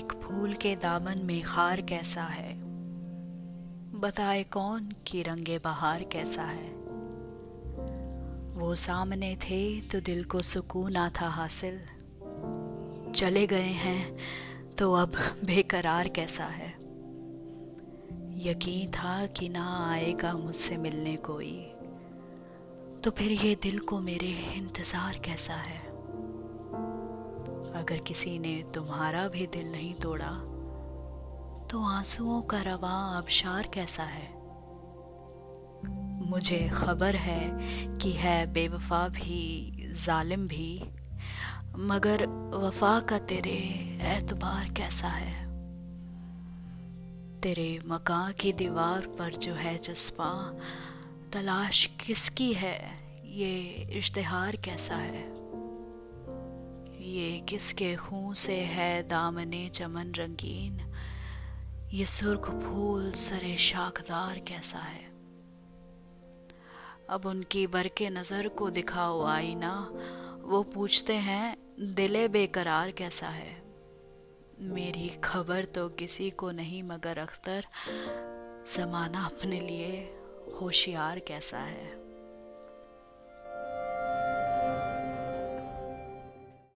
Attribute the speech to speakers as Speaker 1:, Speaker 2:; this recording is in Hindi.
Speaker 1: फूल के दामन में खार कैसा है? बताए कौन कि रंगे बहार कैसा है? वो सामने थे तो दिल को सुकून आता हासिल। चले गए हैं तो अब बेकरार कैसा है? यकीन था कि ना आएगा मुझसे मिलने कोई। तो फिर ये दिल को मेरे इंतज़ार कैसा है? अगर किसी ने तुम्हारा भी दिल नहीं तोड़ा तो आंसुओं का रवा आबशार कैसा है? मुझे खबर है कि है बेवफा भी, जालिम भी, मगर वफा का तेरे एतबार कैसा है? तेरे मकान की दीवार पर जो है जज्बा, तलाश किसकी है? ये इश्तहार कैसा है? ये किसके खून से है दामने चमन रंगीन? ये सुर्ख फूल सरे शाखदार कैसा है? अब उनकी बरके नज़र को दिखाओ आईना। वो पूछते हैं, दिले बेकरार कैसा है? मेरी खबर तो किसी को नहीं, मगर अख्तर जमाना अपने लिए होशियार कैसा है?